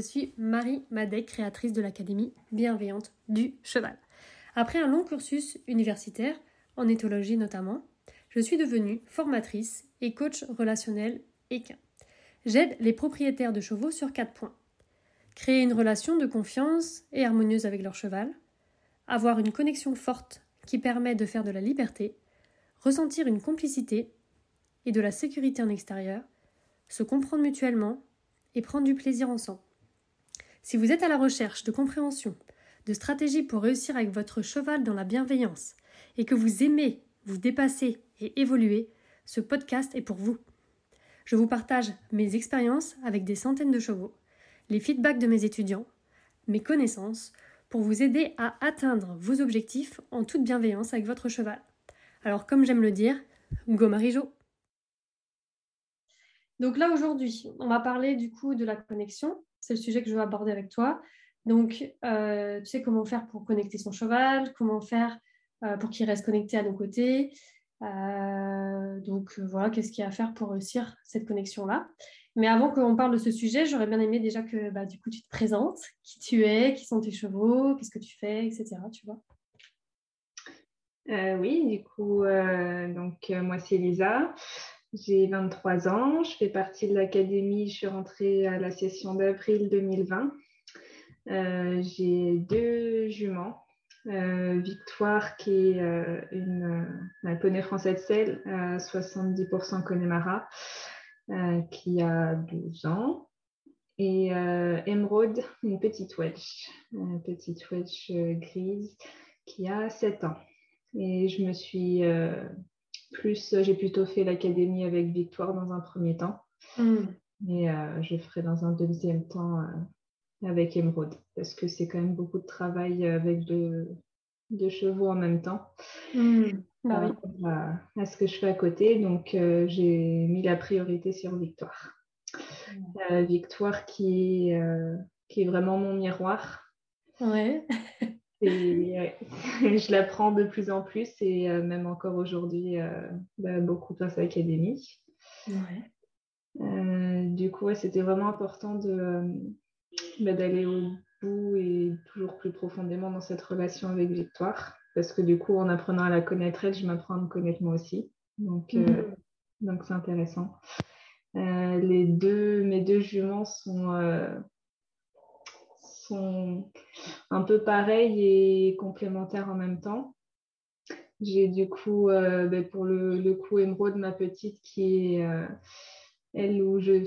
suis Marie Madec, créatrice de l'Académie bienveillante du cheval. Après un long cursus universitaire, en éthologie notamment, je suis devenue formatrice et coach relationnel équin. J'aide les propriétaires de chevaux sur quatre points. Créer une relation de confiance et harmonieuse avec leur cheval, avoir une connexion forte qui permet de faire de la liberté, ressentir une complicité et de la sécurité en extérieur, se comprendre mutuellement et prendre du plaisir ensemble. Si vous êtes à la recherche de compréhension, de stratégies pour réussir avec votre cheval dans la bienveillance et que vous aimez vous dépasser et évoluer, ce podcast est pour vous. Je vous partage mes expériences avec des centaines de chevaux, les feedbacks de mes étudiants, mes connaissances pour vous aider à atteindre vos objectifs en toute bienveillance avec votre cheval. Alors comme j'aime le dire, go Marijo Donc là aujourd'hui, on va parler du coup de la connexion. C'est le sujet que je veux aborder avec toi. Donc euh, tu sais comment faire pour connecter son cheval, comment faire euh, pour qu'il reste connecté à nos côtés. Euh, donc voilà, qu'est-ce qu'il y a à faire pour réussir cette connexion-là. Mais avant qu'on parle de ce sujet, j'aurais bien aimé déjà que bah, du coup tu te présentes, qui tu es, qui sont tes chevaux, qu'est-ce que tu fais, etc. Tu vois. Oui, du coup, donc moi c'est Lisa, j'ai 23 ans, je fais partie de l'académie, je suis rentrée à la session d'avril 2020. j'ai deux juments, Victoire qui est une, un poney français de sel, 70% Connemara, euh, qui a 12 ans. Et euh, Emerald, une petite wedge, une petite euh, grise qui a 7 ans. Et je me suis plus, j'ai plutôt fait l'académie avec Victoire dans un premier temps. Mm. Et je ferai dans un deuxième temps avec Emerald parce que c'est quand même beaucoup de travail avec deux, chevaux en même temps. Mm. Bah à, ce que je fais à côté. Donc, euh, j'ai mis la priorité sur Victoire. Euh, Victoire qui, euh, qui est vraiment mon miroir. Ouais. et je la prends de plus en plus et même encore aujourd'hui, bah, beaucoup grâce à l'académie. Ouais. du coup, c'était vraiment important de, bah, d'aller au bout et toujours plus profondément dans cette relation avec Victoire parce que du coup, en apprenant à la connaître, elle, je m'apprends à me connaître moi aussi. Donc, euh, mhm. donc c'est intéressant. Euh, les deux, mes deux juments sont, euh, un peu pareils et complémentaires en même temps. J'ai du coup, ben, pour le, le coup, Emeraude, ma petite, qui est elle où je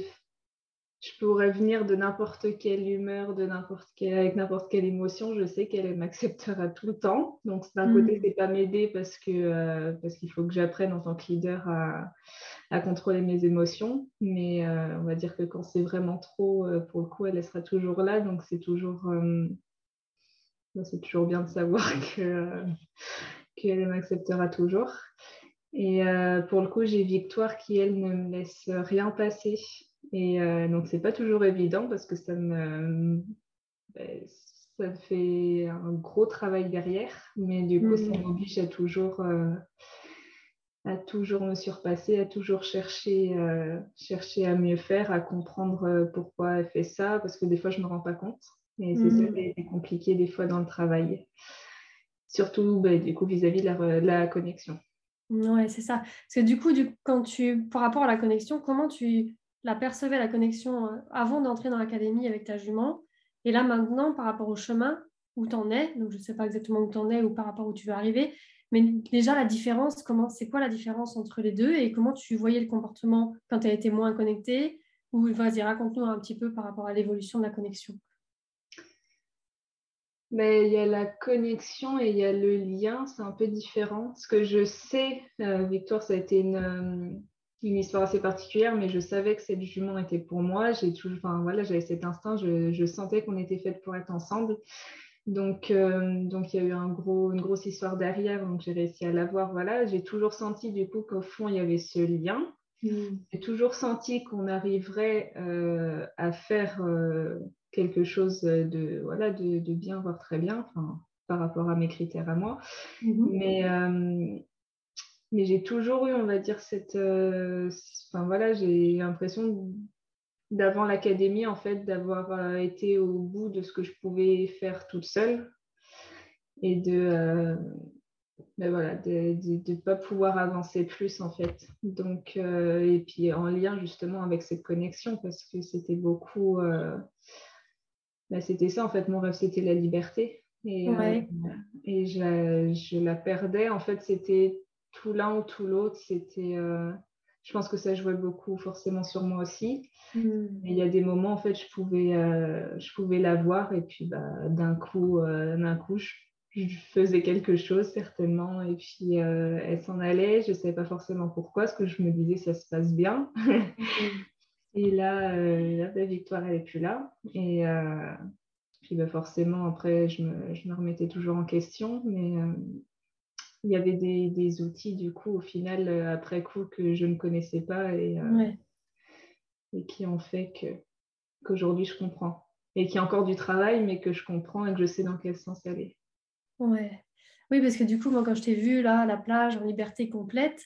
je pourrais venir de n'importe quelle humeur, de n'importe quelle, avec n'importe quelle émotion, je sais qu'elle m'acceptera tout le temps. Donc d'un mm. côté, c'est pas m'aider parce que euh, parce qu'il faut que j'apprenne en tant que leader à, à contrôler mes émotions. Mais euh, on va dire que quand c'est vraiment trop, euh, pour le coup, elle, sera toujours là. Donc c'est toujours c'est toujours bien de savoir que qu'elle m'acceptera toujours. Et pour le coup, j'ai Victoire qui, elle, ne me laisse rien passer. Et euh, donc, c'est pas toujours évident parce que ça me, ben, ça fait un gros travail derrière, mais du coup, ça mmh. m'oblige à toujours, euh, à toujours me surpasser, à toujours chercher, euh, chercher à mieux faire, à comprendre pourquoi elle fait ça, parce que des fois, je ne me rends pas compte. Et c'est ça mmh. qui est compliqué des fois dans le travail, surtout ben, du coup vis-à-vis de, la, la, connexion. Ouais, c'est ça. Parce que du coup, du, quand tu, par rapport à la connexion, comment tu, la percevais, la connexion, euh, avant d'entrer dans l'académie avec ta jument. Et là, maintenant, par rapport au chemin où tu en es, donc je ne sais pas exactement où tu en es ou par rapport où tu veux arriver, mais déjà, la différence, comment, c'est quoi la différence entre les deux et comment tu voyais le comportement quand tu as été moins connecté Ou vas-y, raconte-nous un petit peu par rapport à l'évolution de la connexion. Mais il y a la connexion et il y a le lien, c'est un peu différent. Ce que je sais, euh, Victoire, ça a été une, euh, une histoire assez particulière, mais je savais que cette jument était pour moi. J'ai toujours, enfin voilà, j'avais cet instinct, je, sentais qu'on était faites pour être ensemble. Donc, euh, donc il y a eu un gros, une grosse histoire derrière, donc j'ai réussi à l'avoir. Voilà, j'ai toujours senti du coup qu'au fond il y avait ce lien. Mm. J'ai toujours senti qu'on arriverait euh, à faire euh, quelque chose de voilà de, de, bien, voire très bien, par rapport à mes critères à moi. Mm-hmm. Mais mais j'ai toujours eu, on va dire, cette. Euh, enfin voilà, j'ai l'impression d'avant l'académie, en fait, d'avoir été au bout de ce que je pouvais faire toute seule et de, ben voilà, de ne pas pouvoir avancer plus en fait. Donc, et puis en lien justement avec cette connexion parce que c'était beaucoup, ben, c'était ça en fait, mon rêve c'était la liberté. Et, et je, je, la perdais en fait, c'était tout l'un ou tout l'autre, c'était je pense que ça jouait beaucoup forcément sur moi aussi. Hmm. Il y a des moments, en fait, je pouvais, euh, je pouvais la voir et puis bah, d'un coup, euh, d'un coup je, faisais quelque chose certainement et puis euh, elle s'en allait. Je ne savais pas forcément pourquoi, parce que je me disais ça se passe bien. et là, la bah, Victoire, elle n'est plus là. Et puis bah, forcément, après, je me, je me, remettais toujours en question. Mais il y avait des, outils, du coup, au final, euh, après coup, que je ne connaissais pas et, euh, et qui ont fait que, qu'aujourd'hui, je comprends. Et qui a encore du travail, mais que je comprends et que je sais dans quel sens aller. Ouais. Oui, parce que du coup, moi, quand je t'ai vu là, à la plage, en liberté complète,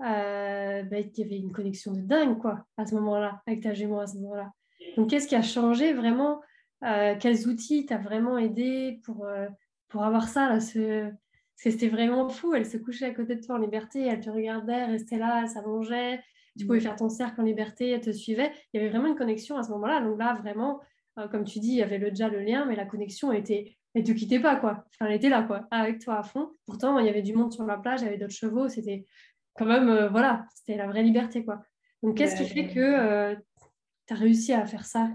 euh, bah, il y avait une connexion de dingue, quoi, à ce moment-là, avec ta jument à ce moment-là. Donc, qu'est-ce qui a changé vraiment Quels outils t'as vraiment aidé pour, pour avoir ça, là, ce, c'était vraiment fou. Elle se couchait à côté de toi en liberté, elle te regardait, restait là, elle s'allongeait. Tu pouvais mm. faire ton cercle en liberté, elle te suivait. Il y avait vraiment une connexion à ce moment-là. Donc là, vraiment, euh, comme tu dis, il y avait déjà le lien, mais la connexion était. Elle te quittait pas, quoi. Enfin, elle était là, quoi, avec toi à fond. Pourtant, il y avait du monde sur la plage, il y avait d'autres chevaux. C'était quand même, euh, voilà, c'était la vraie liberté, quoi. Donc, qu'est-ce qui fait que euh, tu as réussi à faire ça?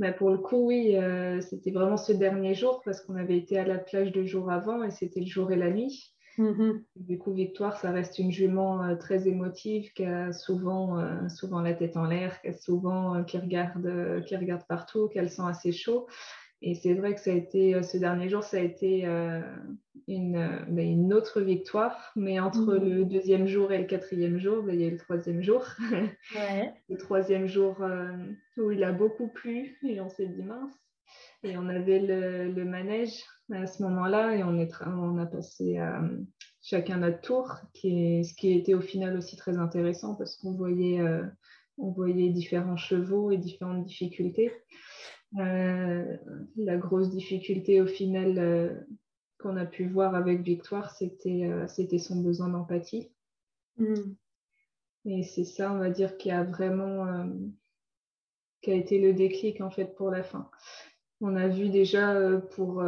Bah, pour le coup, oui, euh, c'était vraiment ce dernier jour parce qu'on avait été à la plage deux jours avant et c'était le jour et la nuit. Mm-hmm. Du coup, Victoire, ça reste une jument euh, très émotive qui a souvent, euh, souvent la tête en l'air, qui, a souvent, qui, regarde, qui regarde partout, qu'elle sent assez chaud. Et c'est vrai que ça a été, euh, ce dernier jour, ça a été euh, une, euh, ben, une, autre victoire. Mais entre mhm. le deuxième jour et le quatrième jour, ben, il y a eu le troisième jour. le troisième jour où il a beaucoup plu et on s'est dit mince. Et on avait le, le manège à ce moment-là et on, est on a passé chacun notre tour, qui est, ce qui était au final aussi très intéressant parce qu'on voyait, on voyait différents chevaux et différentes difficultés. Euh, la grosse difficulté au final euh, qu'on a pu voir avec Victoire, c'était euh, son besoin d'empathie. Mm. Et c'est ça, on va dire, qui a vraiment qui a été le déclic en fait pour la fin. On a vu déjà pour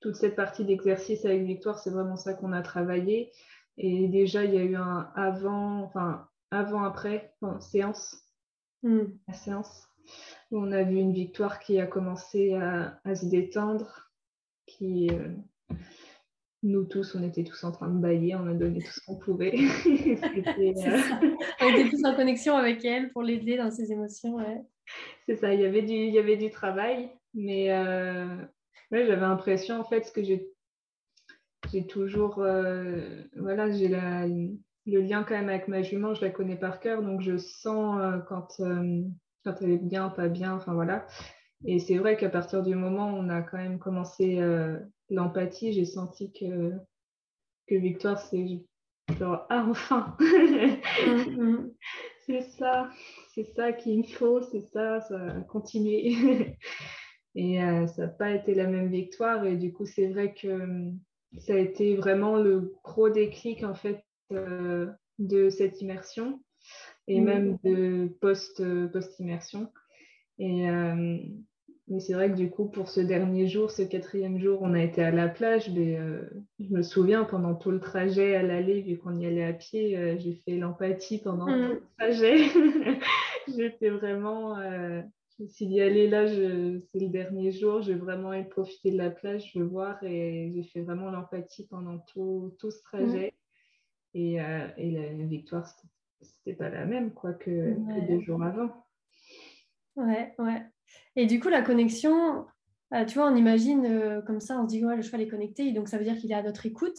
toute cette partie d'exercice avec Victoire, c'est vraiment ça qu'on a travaillé. Et déjà, il y a eu un avant, enfin avant-après, séance, mm. la séance. On a vu une victoire qui a commencé à, se détendre, qui, euh, nous tous, on était tous en train de bailler, on a donné tout ce qu'on pouvait. Euh, on était tous en connexion avec elle pour l'aider dans ses émotions. C'est ça, il y, avait du, il y avait du travail, mais euh, j'avais l'impression, en fait, que j'ai, j'ai toujours, voilà, j'ai le lien quand même avec ma jument, je la connais par cœur, donc je sens quand quand elle est bien, pas bien, enfin voilà. Et c'est vrai qu'à partir du moment où on a quand même commencé euh, l'empathie, j'ai senti que, que Victoire, c'est genre, ah enfin mm-hmm. C'est ça, c'est ça qu'il me faut, c'est ça, ça va continuer. et euh, ça n'a pas été la même victoire. Et du coup, c'est vrai que euh, ça a été vraiment le gros déclic en fait de cette immersion et mm. même de post, euh, post-immersion. Et euh, mais c'est vrai que du coup, pour ce dernier jour, ce quatrième jour, on a été à la plage. Mais euh, je me souviens, pendant tout le trajet à l'aller, vu qu'on y allait à pied, j'ai fait l'empathie pendant mm. tout le trajet. J'étais vraiment. je me suis dit, allez, là, c'est le dernier jour, je vais vraiment profiter de la plage, je veux voir. Et j'ai fait vraiment l'empathie pendant tout, tout ce trajet. Mm. Et, et la, la victoire, c'était c'était pas la même quoi que, deux jours avant. Ouais, ouais. Et du coup, la connexion, euh, tu vois, on imagine euh, comme ça, on se dit, ouais, le cheval est connecté, donc ça veut dire qu'il est à notre écoute.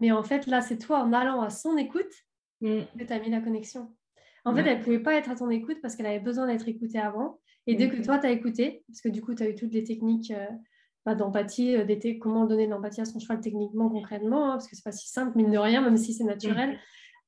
Mais en fait, là, c'est toi en allant à son écoute mm. que tu as mis la connexion. En fait, elle ne pouvait pas être à ton écoute parce qu'elle avait besoin d'être écoutée avant. Et dès que toi, tu as écouté, parce que du coup, tu as eu toutes les techniques euh, bah, d'empathie, comment donner de l'empathie à son cheval techniquement, concrètement, hein, parce que c'est pas si simple, mine de rien, même si c'est naturel.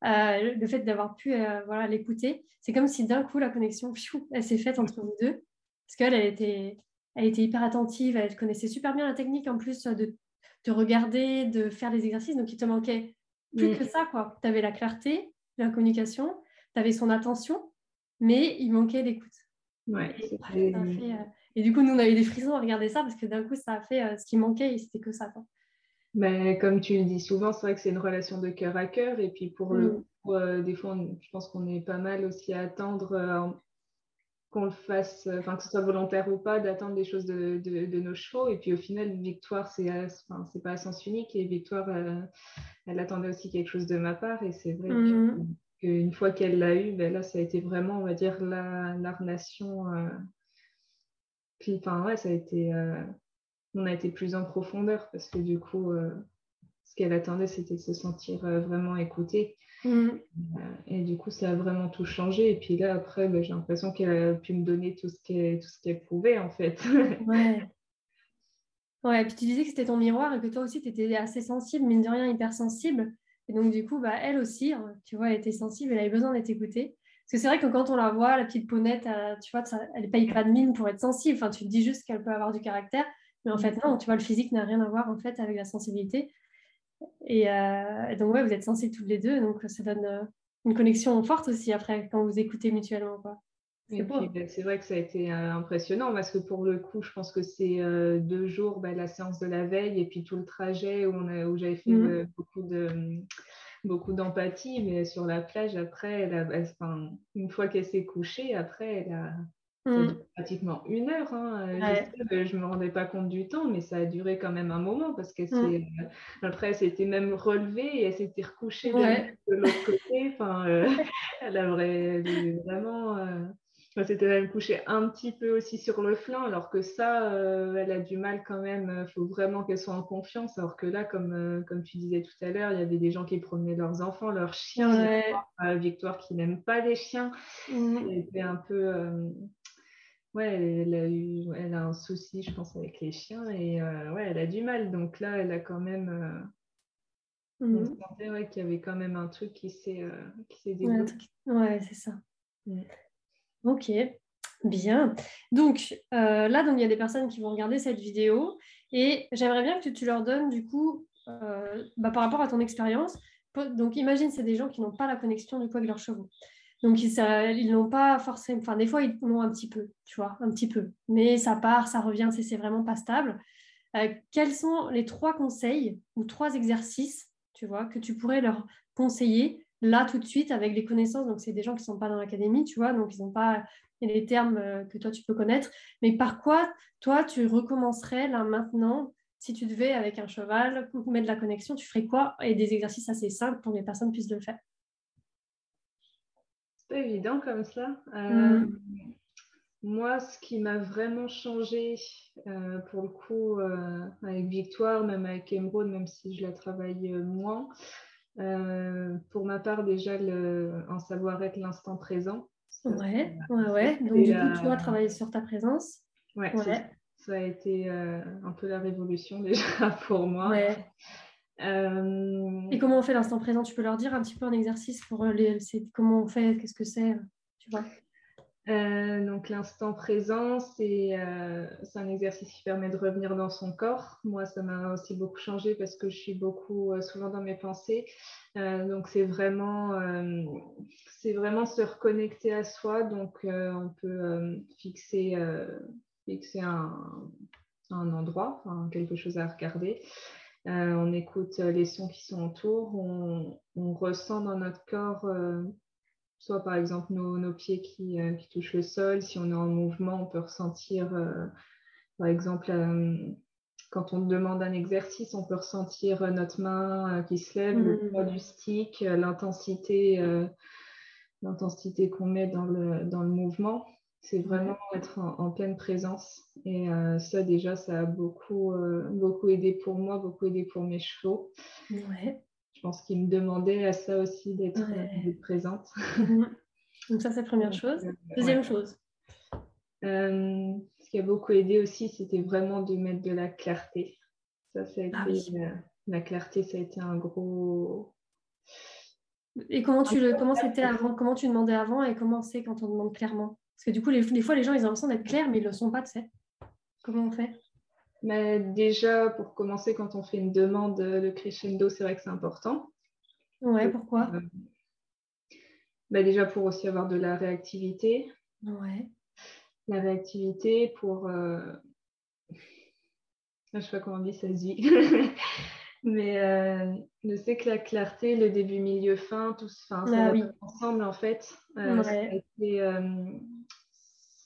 Le fait d'avoir pu voilà, l'écouter, c'est comme si d'un coup la connexion, elle s'est faite entre vous deux. Parce qu'elle, elle était, elle était hyper attentive, elle connaissait super bien la technique en plus de te regarder, de faire des exercices. Donc, il te manquait plus que ça, quoi. Tu avais la clarté, la communication, tu avais son attention, mais il manquait l'écoute. Ouais, et, euh, et, du coup, nous, on a eu des frissons à regarder ça parce que d'un coup, ça a fait euh, ce qui manquait et c'était que ça. Quoi. Mais comme tu le dis souvent, c'est vrai que c'est une relation de cœur à cœur. Et puis pour le mm. coup, euh, des fois, je pense qu'on est pas mal aussi à attendre qu'on le fasse, enfin que ce soit volontaire ou pas, d'attendre des choses de, de, nos chevaux. Et puis au final, Victoire, c'est enfin, pas à sens unique. Et Victoire, elle attendait aussi quelque chose de ma part. Et c'est vrai mm une fois qu'elle l'a eu, ben là, ça a été vraiment, on va dire, la, la relation. Euh, puis, enfin, ouais, ça a été. Euh, on a été plus en profondeur parce que du coup, euh, ce qu'elle attendait, c'était de se sentir vraiment écoutée. Mmh. Et du coup, ça a vraiment tout changé. Et puis là, après, ben, j'ai l'impression qu'elle a pu me donner tout ce qu'elle, tout ce qu'elle pouvait, en fait. ouais. Ouais, et puis tu disais que c'était ton miroir et que toi aussi, tu étais assez sensible, mine de rien, hypersensible. Et donc, du coup, bah, elle aussi, hein, tu vois, elle était sensible, elle avait besoin d'être écoutée. Parce que c'est vrai que quand on la voit, la petite ponette, euh, tu vois, elle ne paye pas de mine pour être sensible. Enfin, tu te dis juste qu'elle peut avoir du caractère. Mais en fait, non, tu vois, le physique n'a rien à voir en fait avec la sensibilité. Et, euh, donc, ouais, vous êtes sensibles toutes les deux. Donc, ça donne euh, une connexion forte aussi après quand vous écoutez mutuellement. Quoi. Ben, c'est vrai que ça a été impressionnant parce que pour le coup, je pense que c'est deux jours, ben, la séance de la veille et puis tout le trajet où, où j'avais fait mmh. beaucoup de beaucoup d'empathie, mais sur la plage, après, elle une fois qu'elle s'est couchée, après, elle a, mmh. pratiquement une heure. Hein. Je ne me rendais pas compte du temps, mais ça a duré quand même un moment parce qu'elle mmh. après, elle s'était même relevée et elle s'était recouchée de l'autre côté. Enfin, elle a vraiment c'était même couché un petit peu aussi sur le flanc, alors que ça, euh, elle a du mal quand même. Il faut vraiment qu'elle soit en confiance. Alors que là, comme, euh, comme tu disais tout à l'heure, il y avait des gens qui promenaient leurs enfants, leurs chiens. Victoire qui n'aime pas les chiens. Mmh. un peu. Euh, ouais, elle a, eu, elle a un souci, je pense, avec les chiens. Et ouais, elle a du mal. Donc là, elle a quand même. Mmh. On sentait qu'il y avait quand même un truc qui s'est développé. Ouais, c'est ça. Mmh. Ok, bien. Donc euh, là, donc, il y a des personnes qui vont regarder cette vidéo et j'aimerais bien que tu leur donnes du coup, euh, bah, par rapport à ton expérience. Donc imagine, c'est des gens qui n'ont pas la connexion du coup avec leurs chevaux. Donc ils n'ont pas forcément, enfin des fois ils l'ont un petit peu, tu vois, un petit peu. Mais ça part, ça revient, c'est vraiment pas stable. Euh, quels sont les trois conseils ou trois exercices, tu vois, que tu pourrais leur conseiller là tout de suite avec les connaissances? Donc, c'est des gens qui ne sont pas dans l'académie, tu vois, donc ils n'ont pas les termes euh, que toi tu peux connaître. Mais par quoi, toi, tu recommencerais là maintenant si tu devais, avec un cheval, mettre de la connexion, tu ferais quoi? Et des exercices assez simples pour que les personnes puissent le faire. C'est pas évident comme ça. Euh, mm. Moi, ce qui m'a vraiment changé, euh, pour le coup, avec Victoire, même avec Emeraude, même si je la travaille moins, euh, pour ma part, déjà, le, en savoir-être l'instant présent. ouais, ouais, ouais. Donc, du coup, tu as travaillé sur ta présence. Ouais, Ça, a été euh, un peu la révolution déjà pour moi. Ouais. Euh, Et comment on fait l'instant présent? Tu peux leur dire un petit peu un exercice pour les, comment on fait, qu'est-ce que c'est, tu vois? Euh, donc l'instant présent, euh, c'est un exercice qui permet de revenir dans son corps. Moi, ça m'a aussi beaucoup changé parce que je suis beaucoup euh, souvent dans mes pensées. donc c'est vraiment, vraiment se reconnecter à soi. Donc on peut fixer, fixer un, un endroit, quelque chose à regarder. On écoute les sons qui sont autour, on, on ressent dans notre corps soit par exemple nos, pieds euh, qui, touchent le sol. Si on est en mouvement, on peut ressentir, euh, par exemple, euh, quand on demande un exercice, on peut ressentir notre main qui se lève, le mm. poids du stick, l'intensité, l'intensité qu'on met dans le, dans le mouvement. C'est vraiment être en, pleine présence. Et ça, déjà, ça a beaucoup, beaucoup aidé pour moi, beaucoup aidé pour mes chevaux. Ouais je pense qu'il me demandait à ça aussi d'être présente. Mhm. Donc ça, c'est la première chose. Euh, Deuxième chose. Euh, ce qui a beaucoup aidé aussi, c'était vraiment de mettre de la clarté. Ça, ça a ah été, euh, la clarté, ça a été un gros, Et comment tu le, comment c'était avant Comment tu demandais avant et comment c'est quand on demande clairement? Parce que du coup, les, des fois, les gens, ils ont l'impression d'être clairs, mais ils ne le sont pas, tu sais. Comment on fait? Mais déjà, pour commencer, quand on fait une demande de crescendo, c'est vrai que c'est important. Ouais, pourquoi? euh, bah Déjà pour aussi avoir de la réactivité. Ouais. La réactivité pour. Euh... Je sais pas comment on dit, ça se dit. Mais euh, je sais que la clarté, le début, milieu, fin, tout ça ah ensemble en fait. Euh, euh,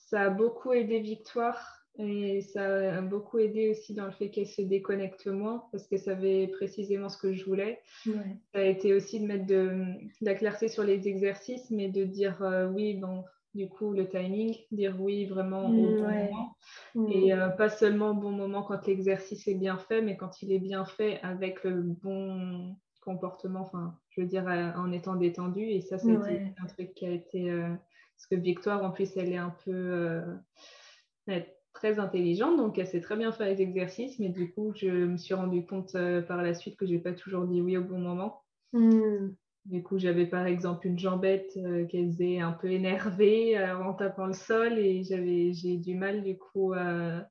ça, a beaucoup aidé Victoire et ça a beaucoup aidé aussi dans le fait qu'elle se déconnecte moins parce que ça savait précisément ce que je voulais. Ça a été aussi de mettre de, la clarté sur les exercices, mais de dire oui, bon, du coup, le timing, dire oui vraiment au bon moment. Mm. Et euh, pas seulement au bon moment quand l'exercice est bien fait, mais quand il est bien fait avec le bon comportement, enfin, je veux dire, euh, en étant détendu. Et ça, c'est un truc qui a été. Euh, parce que Victoire, en plus, elle est un peu. très intelligente, donc elle sait très bien faire les exercices, mais du coup, je me suis rendu compte par la suite que je n'ai pas toujours dit oui au bon moment. Mm. Du coup, j'avais par exemple une jambette euh, qui faisait un peu énervée euh, en tapant le sol et j'avais, j'ai du mal du coup à,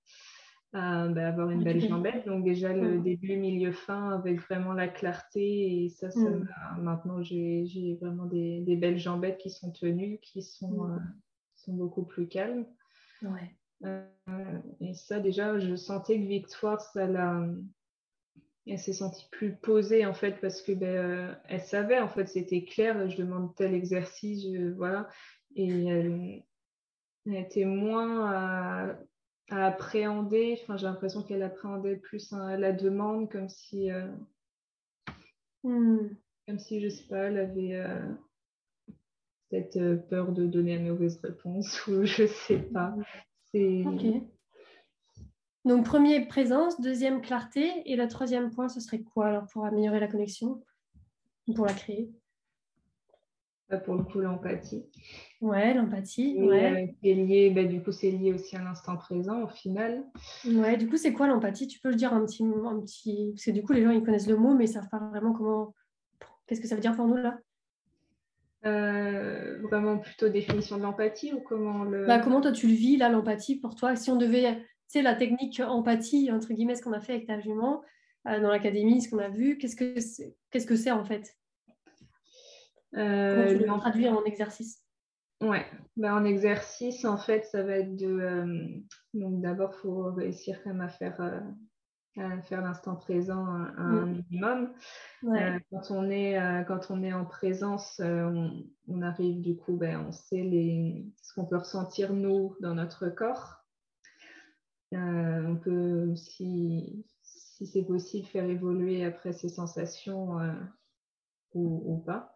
bah, avoir une belle jambette. Donc déjà le début, milieu, fin avec vraiment la clarté et ça, ça mm. maintenant j'ai, vraiment des, belles jambettes qui sont tenues, qui sont, mm. euh, sont beaucoup plus calmes. et ça déjà, je sentais que Victoire, ça l'a elle s'est sentie plus posée en fait parce que ben, euh, elle savait en fait c'était clair je demande tel exercice voilà. Et elle, était moins à, appréhender enfin j'ai l'impression qu'elle appréhendait plus hein, la demande comme si euh, hmm. comme si je sais pas elle avait euh, peut-être peur de donner une mauvaise réponse ou je sais pas. C'est donc, premier, présence. Deuxième, clarté. Et le troisième point, ce serait quoi alors pour améliorer la connexion Pour la créer? Bah, Pour le coup, l'empathie. Ouais, l'empathie. Ouais. Euh, lié, bah, du coup, c'est lié aussi à l'instant présent au final. Ouais, du coup, c'est quoi l'empathie? Tu peux le dire un petit, un petit. Parce que du coup, les gens, ils connaissent le mot, mais ils savent pas vraiment comment. Qu'est-ce que ça veut dire pour nous là? Euh, vraiment plutôt définition de l'empathie ou comment le... Bah, comment toi tu le vis là l'empathie pour toi? Si on devait c'est la technique empathie, entre guillemets, ce qu'on a fait avec ta jument euh, dans l'académie, ce qu'on a vu, qu'est-ce que c'est, qu'est-ce que c'est en fait? Euh, tu traduire en exercice Ouais, ben, en exercice, en fait, ça va être de. Euh, donc, d'abord, il faut réussir quand même à faire, faire l'instant présent un, mm. minimum. quand, on est, quand on est en présence, on, arrive du coup, ben, on sait les, ce qu'on peut ressentir nous dans notre corps. Euh, on peut, si, si c'est possible, faire évoluer après ces sensations euh, ou, pas.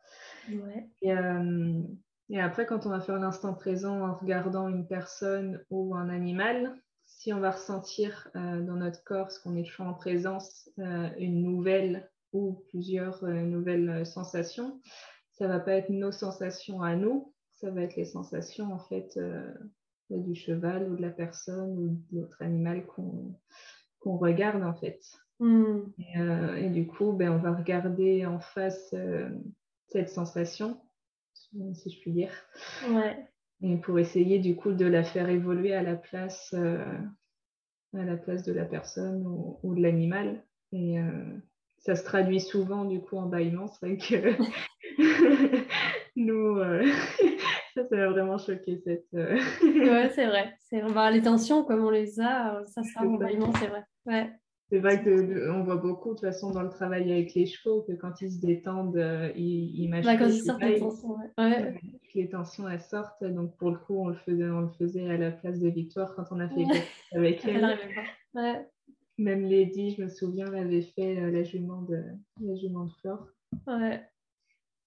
Euh, et, après, quand on va faire l'instant présent en regardant une personne ou un animal, si on va ressentir dans notre corps, ce qu'on est toujours en présence, une nouvelle ou plusieurs nouvelles sensations, ça va pas être nos sensations à nous, ça va être les sensations en fait du cheval ou de la personne ou de l'autre animal qu'on regarde en fait. Hmm. Euh, et, du coup, ben, on va regarder en face euh, cette sensation, si je puis dire. Ouais. Et pour essayer du coup de la faire évoluer à la place, euh, à la place de la personne ou, ou de l'animal. Et ça se traduit souvent du coup en bâillement. C'est vrai que nous, ça, ça m'a vraiment choqué cette. Euh, ouais, c'est vrai. C'est bah, les tensions, comme on les a, euh, ça sera vraiment, c'est vrai. Ouais. C'est vrai qu'on voit beaucoup de toute façon dans le travail avec les chevaux que quand ils se détendent, euh, ils, ils bah, quand ils sortent les tensions, ouais. Les tensions elles sortent. Donc pour le coup, on le faisait, on le faisait à la place de Victoire quand on a fait avec elle. Ouais. Même Lady, je me souviens, l'avait fait la jument de la jument de Flore. Ouais.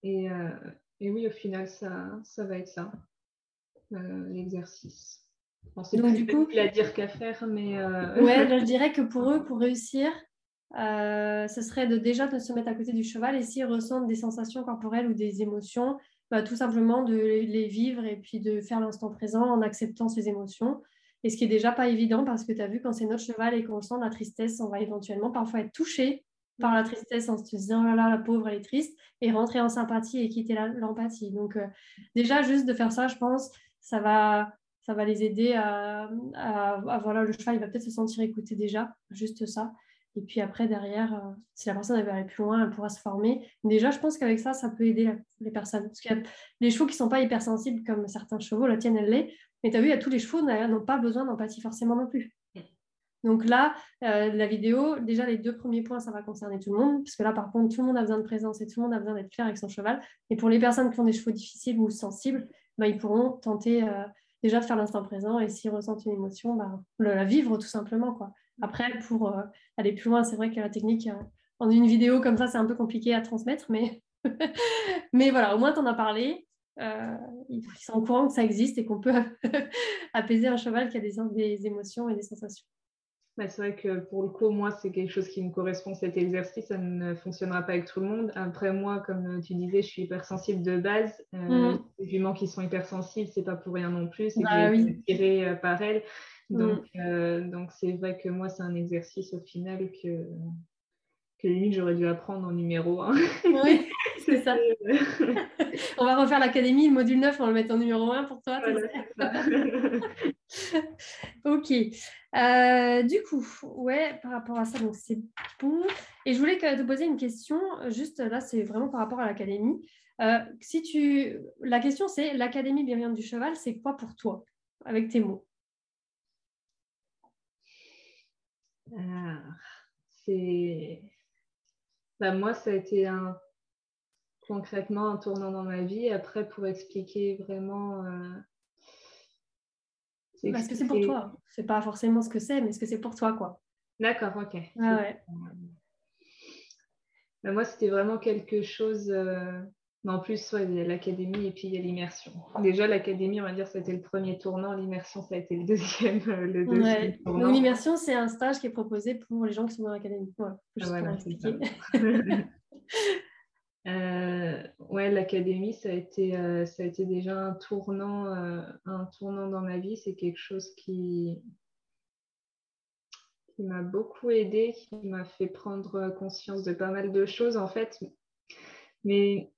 Et, et oui, au final, ça, ça va être ça, euh, l'exercice. c'est plus du coup, à dire qu'à faire, mais... Euh... Ouais, je dirais que pour eux, pour réussir, euh, ce serait de déjà de se mettre à côté du cheval et s'ils ressentent des sensations corporelles ou des émotions, bah, tout simplement de les vivre et puis de faire l'instant présent en acceptant ces émotions. Et ce qui est déjà pas évident parce que tu as vu quand c'est notre cheval et qu'on sent la tristesse, on va éventuellement parfois être touché par la tristesse en se disant, oh la pauvre, elle est triste, et rentrer en sympathie et quitter l'empathie. Donc, euh, déjà, juste de faire ça, je pense, ça va, ça va les aider à, à, voilà, le cheval, il va peut-être se sentir écouté déjà, juste ça. Et puis après, derrière, euh, si la personne veut aller plus loin, elle pourra se former. Déjà, je pense qu'avec ça, ça peut aider les personnes. Parce a les chevaux qui sont pas hypersensibles comme certains chevaux, la tienne, elle l'est. Mais tu as vu, à tous les chevaux n'ont pas besoin d'empathie forcément non plus. Donc là, euh, la vidéo, déjà les deux premiers points, ça va concerner tout le monde, parce que là, par contre, tout le monde a besoin de présence et tout le monde a besoin d'être clair avec son cheval. Et pour les personnes qui ont des chevaux difficiles ou sensibles, bah, ils pourront tenter euh, déjà de faire l'instant présent et s'ils ressentent une émotion, bah, la vivre tout simplement. Quoi. Après, pour euh, aller plus loin, c'est vrai que la technique, en une vidéo comme ça, c'est un peu compliqué à transmettre, mais, mais voilà, au moins tu en as parlé. ils sont au courant que ça existe et qu'on peut apaiser un cheval qui a des émotions et des sensations. Bah, c'est vrai que pour le coup, moi, c'est quelque chose qui me correspond, cet exercice. Ça ne fonctionnera pas avec tout le monde. Après, moi, comme tu disais, je suis hypersensible de base. Euh, mm. Les juments qui sont hypersensibles, c'est pas pour rien non plus. C'est que bah j'ai tirée euh, par elles. Mm. Donc, euh, donc c'est vrai que moi, c'est un exercice au final que, que limite, j'aurais dû apprendre en numéro 1. Oui, c'est ça. on va refaire l'académie, le module 9, on va le mettre en numéro 1 pour toi. ok. Euh, du coup, ouais, par rapport à ça, donc c'est bon. Et je voulais te poser une question, juste là, c'est vraiment par rapport à l'académie. Euh, si tu... La question, c'est l'Académie bienveillante du cheval, c'est quoi pour toi, avec tes mots? Ah, C'est. Bah, moi, ça a été un concrètement un tournant dans ma vie. Après, pour expliquer vraiment. Euh, Parce que c'est pour toi. C'est pas forcément ce que c'est, mais ce que c'est pour toi, quoi. D'accord, ok. Ah ouais. Bah, moi, c'était vraiment quelque chose. Euh, en plus, il y a l'académie et puis il y a l'immersion. Déjà, l'académie, on va dire, c'était le premier tournant. L'immersion, ça a été le deuxième, euh, le deuxième tournant. L'immersion, c'est un stage qui est proposé pour les gens qui sont dans l'académie. Voilà, Euh, ouais, l'académie, ça a été, euh, ça a été déjà un tournant, euh, un tournant dans ma vie. C'est quelque chose qui, qui m'a beaucoup aidé, qui m'a fait prendre conscience de pas mal de choses en fait. Mais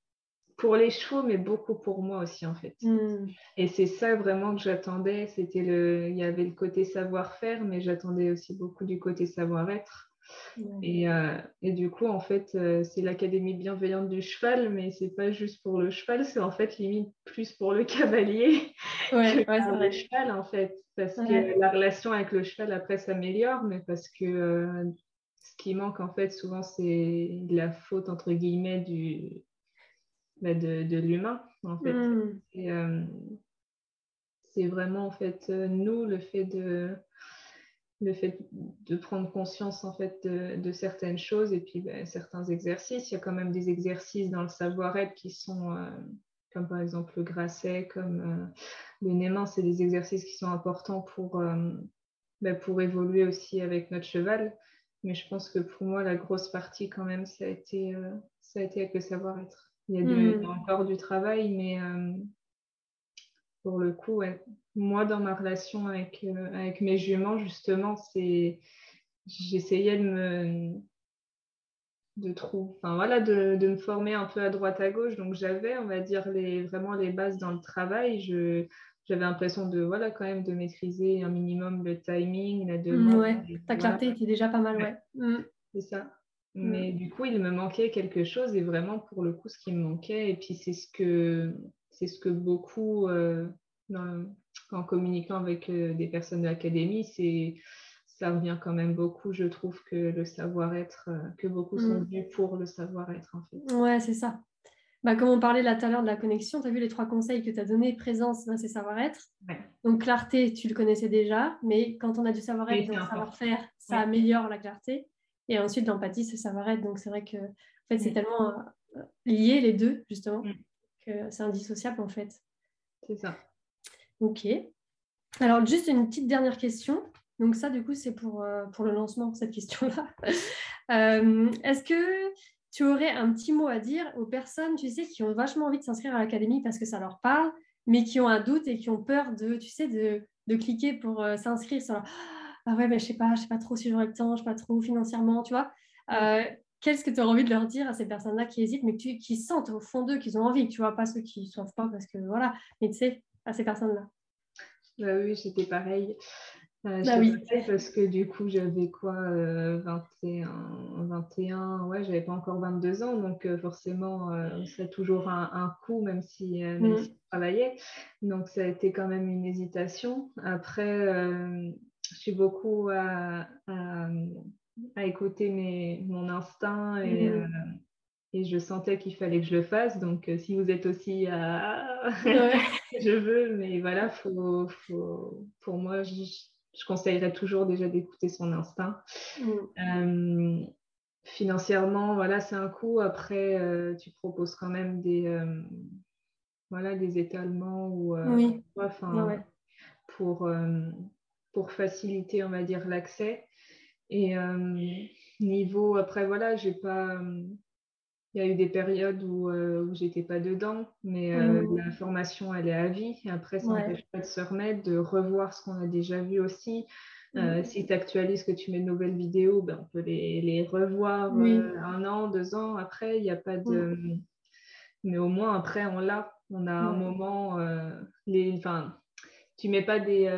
pour les chevaux, mais beaucoup pour moi aussi en fait. Hmm. Et c'est ça vraiment que j'attendais. C'était le, il y avait le côté savoir-faire, mais j'attendais aussi beaucoup du côté savoir-être. Euh, et, du coup, en fait, euh, c'est l'académie bienveillante du cheval, mais c'est pas juste pour le cheval, c'est en fait limite plus pour le cavalier ouais, que pour le cheval, en fait. Parce que la relation avec le cheval, après, s'améliore, mais parce que euh, ce qui manque, en fait, souvent, c'est la faute, entre guillemets, du, bah, de, de l'humain, en fait. Hmm. c'est vraiment, en fait, nous, le fait de le fait de prendre conscience en fait de, certaines choses et puis ben, certains exercices. Il y a quand même des exercices dans le savoir-être qui sont, euh, comme par exemple le grasset, comme euh, le némin, c'est des exercices qui sont importants pour, euh, ben, pour évoluer aussi avec notre cheval. Mais je pense que pour moi, la grosse partie quand même, ça a été, ça a été avec le savoir-être. Il y a, hmm. encore du travail, mais pour le coup, moi, dans ma relation avec, euh, avec mes juments, justement, c'est j'essayais de me de enfin voilà, de, de, me former un peu à droite à gauche. Donc j'avais, on va dire, les, vraiment les bases dans le travail. Je, j'avais l'impression de voilà quand même de maîtriser un minimum le timing, la demande. Ouais, ta clarté était déjà pas mal, ouais. Mm. C'est ça. Mm. Mais du coup, il me manquait quelque chose et vraiment pour le coup, ce qui me manquait, et puis c'est ce que c'est ce que beaucoup euh, en communiquant avec euh, des personnes de l'académie, c'est ça revient quand même beaucoup, je trouve, que le savoir-être, euh, que beaucoup sont mm. venus pour le savoir-être, en fait. Ouais, c'est ça. Bah, comme on parlait là tout à l'heure de la connexion, tu as vu les trois conseils que tu as donnés présence, c'est savoir-être? Donc, clarté, tu le connaissais déjà, mais quand on a du savoir-être savoir-faire, ça améliore la clarté. Et ensuite, l'empathie, c'est savoir-être. Donc, c'est vrai que en fait, c'est mm. tellement euh, lié les deux, justement, mm. Que c'est indissociable, en fait. C'est ça. Ok. Alors, juste une petite dernière question. Donc, ça, du coup, c'est pour, euh, pour le lancement, cette question-là. Euh, est-ce que tu aurais un petit mot à dire aux personnes, tu sais, qui ont vachement envie de s'inscrire à l'académie parce que ça leur parle, mais qui ont un doute et qui ont peur de, tu sais, de, de cliquer pour euh, s'inscrire sur Ah ouais, mais je sais pas, je sais pas trop si j'aurai le temps, je sais pas trop financièrement, tu vois. Qu'est-ce que tu as envie de leur dire à ces personnes-là qui hésitent, mais qui, qui sentent au fond d'eux qu'ils ont envie, tu vois, pas ceux qui ne savent pas parce que voilà, mais tu sais, à ces personnes-là. Bah oui, c'était pareil. Euh, bah oui. parce que du coup, j'avais quoi, 21, euh, 21, ouais, j'avais pas encore 22 ans, donc euh, forcément, ça a toujours un, un coût, même si, même mm. si je travaillais. Donc, ça a été quand même une hésitation. Après, je suis beaucoup à, à, écouter mes, mon instinct et, mm. et je sentais qu'il fallait que je le fasse. Donc, si vous êtes aussi à. je veux, mais voilà, faut, faut, pour moi, je, je conseillerais toujours déjà d'écouter son instinct. Mm. Euh, financièrement, voilà, c'est un coût. Après, euh, tu proposes quand même des, euh, voilà, des étalements ou, oui. pour, pour faciliter, on va dire, l'accès. Et niveau, après, voilà, j'ai pas il y a eu des périodes où, euh, où j'étais pas dedans, mais euh, la formation, elle est à vie. Et après, ça n'empêche pas de se remettre, de revoir ce qu'on a déjà vu aussi. Euh, si tu actualises, que tu mets de nouvelles vidéos, ben, on peut les, les revoir un an, deux ans après. Il n'y a pas de. Mais au moins, après, on l'a. On a un moment. les... enfin, tu mets pas des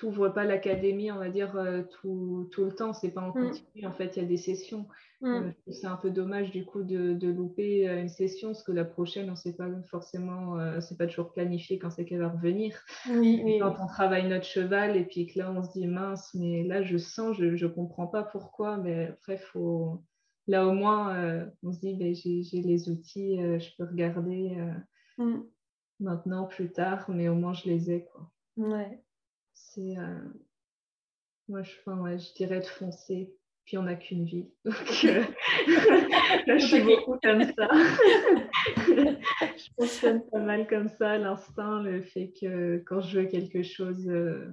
t'ouvres pas l'académie, on va dire, euh, tout, tout, le temps. C'est pas en mm. continu. En fait, il y a des sessions. Mm. Euh, c'est un peu dommage, du coup, de, de, louper euh, une session, parce que la prochaine, on sait pas forcément, c'est pas toujours planifié quand c'est qu'elle va revenir. Quand on travaille notre cheval, et puis que là, on se dit, mince, mais là, je sens, je, je comprends pas pourquoi, mais après, faut. Là, au moins, on se dit, ben, j'ai les outils, je peux regarder mm. maintenant, plus tard, mais au moins, je les ai, quoi. Ouais c'est. Euh, moi, je, enfin, je dirais de foncer. Puis on n'a qu'une vie. Donc, euh, je suis beaucoup comme ça. je fonctionne pas mal comme ça, l'instinct, le fait que quand je veux quelque chose, euh,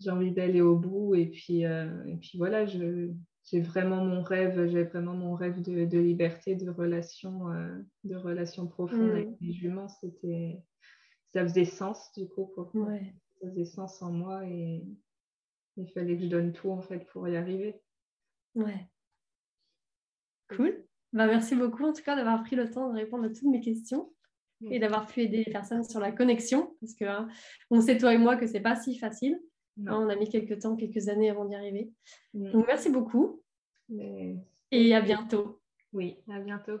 j'ai envie d'aller au bout. Et puis, et puis voilà, je, j'ai vraiment mon rêve, j'ai vraiment mon rêve de, de liberté, de relation, de relation profonde avec mes juments. C'était, ça faisait sens du coup pour moi ça faisait sens en moi et il fallait que je donne tout en fait pour y arriver. Ouais. Cool. Bah, merci beaucoup en tout cas d'avoir pris le temps de répondre à toutes mes questions et d'avoir pu aider les personnes sur la connexion parce que hein, on sait toi et moi que c'est pas si facile. on a mis quelques temps, quelques années avant d'y arriver. Donc merci beaucoup. Et à bientôt. Oui, à bientôt.